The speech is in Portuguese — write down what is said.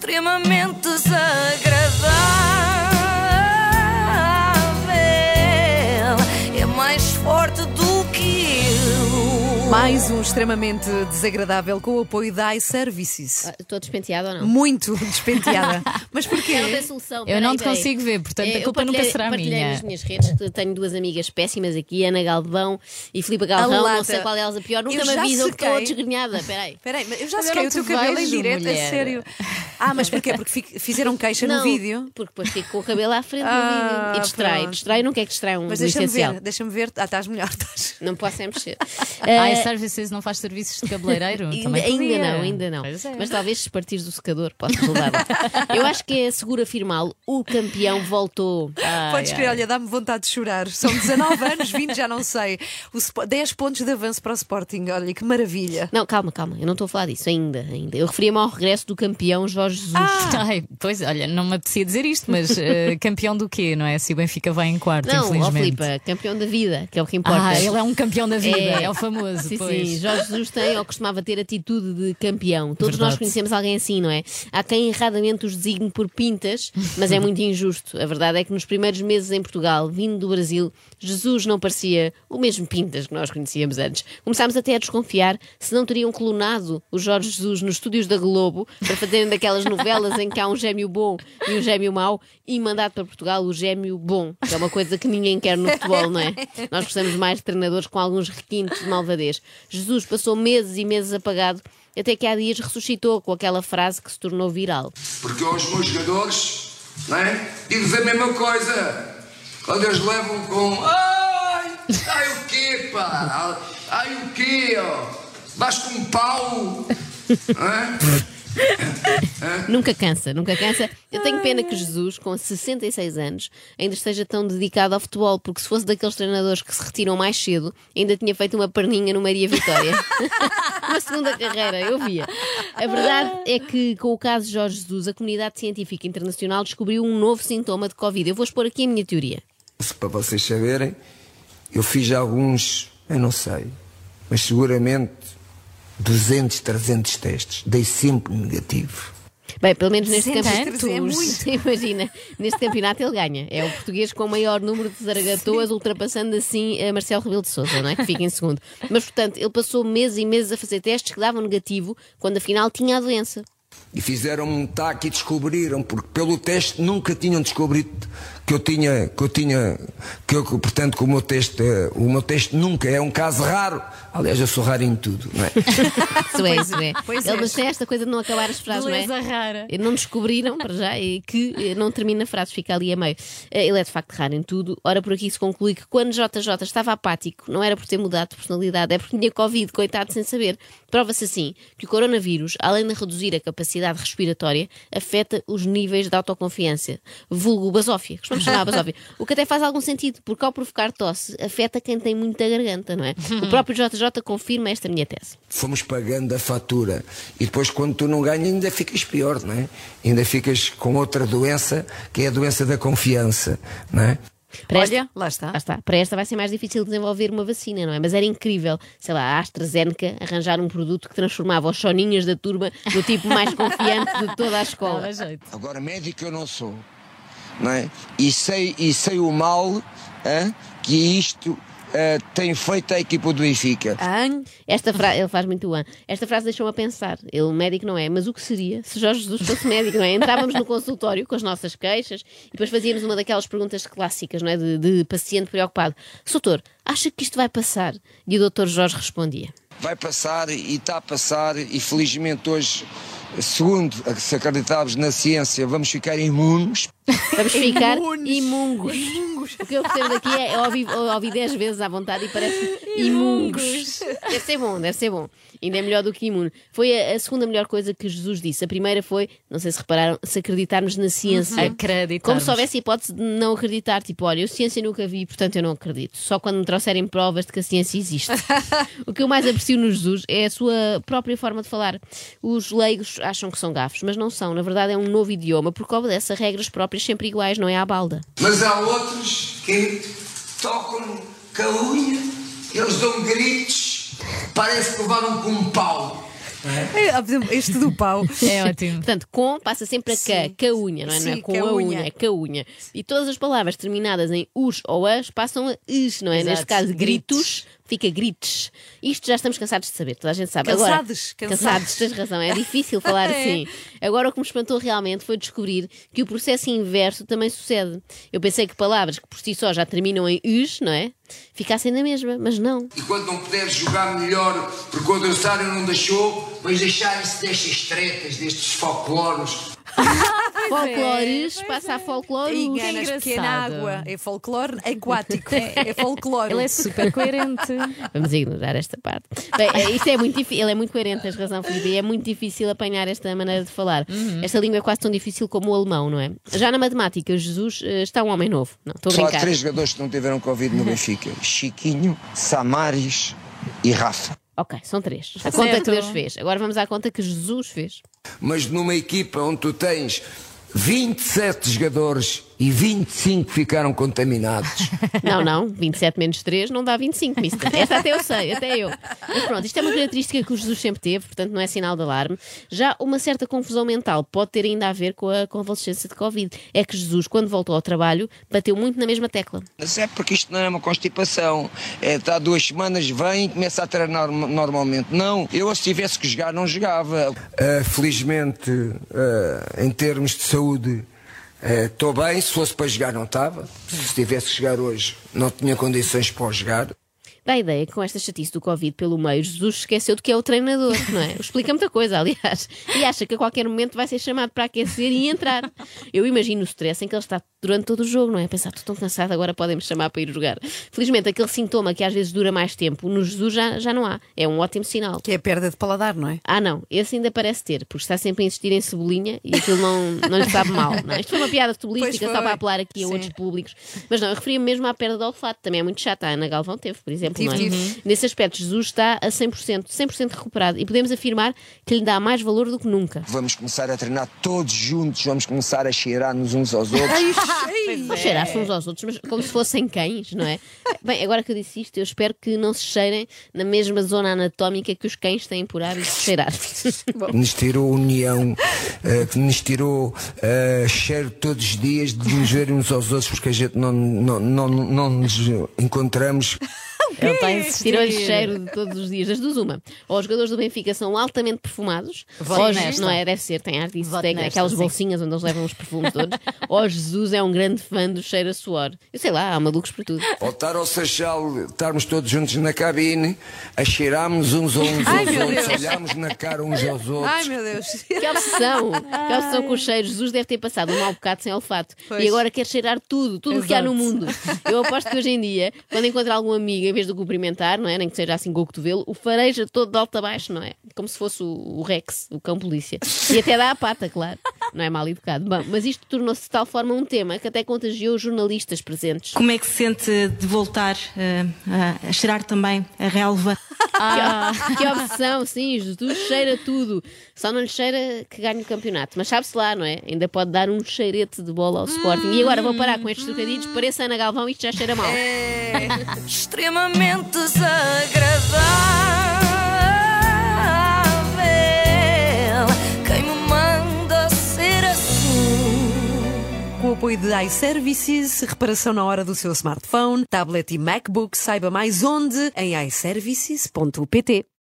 extremamente desagradável. Mais um extremamente desagradável com o apoio da iServices. Ah, Estou despenteada ou não? Muito despenteada. Mas porquê? Eu não tenho solução. Eu não te peraí. consigo ver, portanto É, a culpa nunca será partilhei minha. nas minhas redes. que Tenho duas amigas péssimas aqui, Ana Galvão e Filipe Galvão. Não sei qual delas a pior. Nunca Eu me avisam que estou sequei. desgrenhada. Peraí. Peraí, mas eu já sequei o teu te cabelo em direto, mulher. sério. Ah, mas porquê? Porque fi- fizeram queixa no Não, vídeo. Porque depois fico com o cabelo à frente Ah, do vídeo. E distrai. pronto. Distrai, não quer que distrai um Mas deixa-me ver, deixa-me ver. Ah, estás melhor, estás. Não posso é mexer. A IServices não faz serviços de cabeleireiro? Ainda, Também ainda podia. não, ainda não. É. Mas talvez se partires do secador possa resultar. Eu acho que é seguro afirmá-lo. O campeão voltou. Ai, Podes crer, olha, dá-me vontade de chorar. São 19 anos, 20, já não sei. O Spo- 10 pontos de avanço para o Sporting, olha que maravilha. Não, calma, calma. Eu não estou a falar disso ainda. ainda. Eu referia-me ao regresso do campeão Jorge Jesus. Ai, pois, olha, não me apetecia dizer isto, mas eh, campeão do quê, não é? Se o Benfica vai em quarto, não, infelizmente. Filipe, campeão da vida, que é o que importa. Ah, ele é um campeão da vida, É. é, o famoso. Sim. Sim, Jorge Jesus tem ou costumava ter atitude de campeão. Todos Verdade. nós conhecemos alguém assim, não é? Há quem erradamente os designe por pintas, mas é muito injusto. A verdade é que nos primeiros meses em Portugal, vindo do Brasil, Jesus não parecia o mesmo pintas que nós conhecíamos antes. Começámos até a desconfiar se não teriam clonado o Jorge Jesus nos estúdios da Globo para fazerem daquelas novelas em que há um gêmeo bom e um gêmeo mau e mandado para Portugal o gêmeo bom, que é uma coisa que ninguém quer no futebol, não é? Nós precisamos mais de treinadores com alguns requintes de malvadez. Jesus passou meses e meses apagado, até que há dias ressuscitou com aquela frase que se tornou viral. Porque aos meus jogadores, não é? Digo-vos a mesma coisa. Quando eles levam com. Ai! Ai o quê, pá? Ai o quê, ó? Com um pau? Hã? Nunca cansa, nunca cansa. Eu tenho pena que Jesus, com 66 anos, ainda esteja tão dedicado ao futebol, porque se fosse daqueles treinadores que se retiram mais cedo, ainda tinha feito uma perninha no Maria Vitória. uma segunda carreira, eu via. A verdade é que, com o caso de Jorge Jesus, a comunidade científica internacional descobriu um novo sintoma de Covid. Eu vou expor aqui a minha teoria. Para vocês saberem, eu fiz alguns, eu não sei, mas seguramente 200, 300 testes. Dei sempre negativo. Bem, pelo menos neste 200, campeonato. é muito. Imagina, neste campeonato ele ganha. É o português com o maior número de zaragatoas, ultrapassando assim a Marcelo Rebelo de Souza, não é? Que fica em segundo. Mas, portanto, ele passou meses e meses a fazer testes que davam negativo quando afinal tinha a doença. E fizeram um taque e descobriram, porque pelo teste nunca tinham descobrido que eu tinha, que eu tinha, que eu, portanto, que o meu teste, eh, o meu teste nunca é um caso raro. Aliás, eu sou raro em tudo, não é? Isso é, isso é. pois ele é. mas tem esta coisa de não acabar as frases, não é? Beleza rara. Não descobriram, para já, e que eh, não termina a frase, fica ali a meio. Eh, Ele é de facto raro em tudo. Ora, por aqui se conclui que quando JJ estava apático, não era por ter mudado de personalidade, é porque tinha Covid, coitado, sem saber. Prova-se assim que o coronavírus, além de reduzir a capacidade respiratória, afeta os níveis de autoconfiança. Vulgo basófia, costumamos chamar a basófia. O que até faz algum sentido, porque ao provocar tosse, afeta quem tem muita garganta, não é? O próprio JJ confirma esta minha tese. Fomos pagando a fatura. E depois, quando tu não ganhas, ainda ficas pior, não é? Ainda ficas com outra doença, que é a doença da confiança, não é? Para Olha, esta- lá está. Lá está. Para esta vai ser mais difícil desenvolver uma vacina, não é? Mas era incrível, sei lá, a AstraZeneca arranjar um produto que transformava os soninhos da turma no tipo mais confiante de toda a escola. Agora, médico eu não sou, não é? E sei, e sei o mal hã, que isto hã, tem feito à equipa do Benfica. An? Esta frase, ele faz muito an. Esta frase deixou-me a pensar. Ele médico não é, mas o que seria se Jorge Jesus fosse médico, não é? Entrávamos no consultório com as nossas queixas e depois fazíamos uma daquelas perguntas clássicas, não é? De, de paciente preocupado. Doutor, acha que isto vai passar? E o doutor Jorge respondia. Vai passar e está a passar, e felizmente hoje, segundo se acreditarmos na ciência, vamos ficar imunes. Vamos ficar Imunes. Imungos. O que eu percebo daqui é eu ouvi, eu ouvi 10 vezes à vontade e parece imungos. Deve ser bom, deve ser bom. Ainda é melhor do que imune. Foi a, a segunda melhor coisa que Jesus disse. A primeira foi, não sei se repararam, se acreditarmos na ciência. Acreditarmos. Como se houvesse hipótese de não acreditar. Tipo, olha, eu ciência nunca vi, portanto eu não acredito. Só quando me trouxerem provas de que a ciência existe. o que eu mais aprecio no Jesus é a sua própria forma de falar. Os leigos acham que são gafos, mas não são. Na verdade é um novo idioma, porque obedece a regras próprias sempre iguais, não é à balda. Mas há outros que tocam com a unha, eles dão gritos, parece que levaram com um pau. É, Este do pau. É ótimo. Portanto, com passa sempre a cá, caunha, não é? não é Sim, com a unha, é caunha. E todas as palavras terminadas em us ou as passam a is, não é? Exato. Neste caso, Gritos. gritos, fica gritos. Isto já estamos cansados de saber, toda a gente sabe. Cansados, Agora, cansados. cansados, tens razão, é difícil falar É. assim. Agora o que me espantou realmente foi descobrir que o processo inverso também sucede. Eu pensei que palavras que por si só já terminam em us, não é? Ficassem na mesma, mas não. E quando não puderes jogar melhor porque o adversário não deixou, vais deixar-se destas tretas, destes folcloros. Folclores passa a folclore. E enganas porque é na água. É folclore aquático. É folclore. Ele é super coerente. Vamos ignorar esta parte. Bem, é, isto é muito difícil, ele é muito coerente, tens razão, Filipe, e é muito difícil apanhar esta maneira de falar. Esta língua é quase tão difícil como o alemão, não é? Já na matemática, Jesus eh, está um homem novo. Não, estou a Só há brincar. três jogadores que não tiveram Covid no Benfica: Chiquinho, Samaris e Rafa. Ok, são três. A conta que Certo. Deus fez. Agora vamos à conta que Jesus fez. Mas numa equipa onde tu tens 27 jogadores e 25 ficaram contaminados. Não, não, 27 menos 3 não dá 25, mister. Esta até eu sei, até eu. Mas pronto, isto é uma característica que o Jesus sempre teve, portanto não é sinal de alarme. Já uma certa confusão mental pode ter ainda a ver com a convalescença de Covid. É que Jesus, quando voltou ao trabalho, bateu muito na mesma tecla. Mas é porque isto não é uma constipação. É, está duas semanas, vem e começa a treinar norm- normalmente. Não, eu se tivesse que jogar, não jogava. felizmente, eh, em termos de saúde, estou bem. Se fosse para jogar, não estava. Se tivesse que jogar hoje, não tinha condições para jogar. Dá a ideia que com esta chatice do Covid pelo meio, Jesus esqueceu de que é o treinador, não é? Explica muita coisa, aliás. E acha que a qualquer momento vai ser chamado para aquecer e entrar. Eu imagino o stress em que ele está durante todo o jogo, não é? Pensar, estou tão cansado, agora podem-me chamar para ir jogar. Felizmente, aquele sintoma que às vezes dura mais tempo, no Jesus já, já não há. É um ótimo sinal. Que é a perda de paladar, não é? Ah, não, esse ainda parece ter, porque está sempre a insistir em cebolinha e aquilo não, não lhe sabe mal. Não é? Isto foi uma piada futebolística só para apelar aqui a Sim. outros públicos. Mas não, eu referia-me mesmo à perda do olfato, também é muito chata. A Ana Galvão teve, por exemplo. Tive, não é? tive. Nesse aspecto, Jesus está a 100%, 100% recuperado e podemos afirmar que lhe dá mais valor do que nunca. Vamos começar a treinar todos juntos, vamos começar a cheirar-nos uns aos outros. Não cheirar-se uns aos outros, mas como se fossem cães, não é? Bem, agora que eu disse isto, eu espero que não se cheirem na mesma zona anatómica que os cães têm por hábito de cheirar. nos tirou união, eh, que nos tirou eh, cheiro todos os dias de nos ver uns aos outros, porque a gente não, não, não, não nos encontramos. Ele está a insistir. Tirou-lhe cheiro de todos os dias, das duas uma. Ou os jogadores do Benfica são altamente perfumados, Voto ou nesta. não é? Deve ser, tem ar disso, Voto tem nesta, aquelas sim. bolsinhas onde eles levam os perfumes todos. ou Jesus é um grande fã do cheiro a suor. Eu sei lá, há malucos por tudo. Ao estar ao Seixal, estarmos todos juntos na cabine, a cheirarmos uns a uns Ai, aos meu outros, Deus. olharmos na cara uns aos outros. Ai meu Deus. Que obsessão! Que obsessão com o cheiro. Jesus deve ter passado um mau bocado sem olfato. Pois. E agora quer cheirar tudo, tudo o que há no mundo. Eu aposto que hoje em dia, quando encontra algum amigo, em vez de o cumprimentar, não é? Nem que seja assim com o cotovelo, o fareja todo de alto a baixo, não é? Como se fosse o, o Rex, o cão polícia. E até dá a pata, claro. Não é mal educado. Bom, mas isto tornou-se de tal forma um tema que até contagiou os jornalistas presentes. Como é que se sente de voltar eh, a, cheirar também a relva? Que, que obsessão, sim, Jesus cheira tudo. Só não lhe cheira que ganhe o campeonato. Mas sabe-se lá, não é? Ainda pode dar um cheirete de bola ao Sporting. E agora vou parar com estes trocadilhos. Pareça Ana Galvão, isto já cheira mal. extremamente desagradável. Apoio de iServices, reparação na hora do seu smartphone, tablet e MacBook, saiba mais onde em iServices.pt.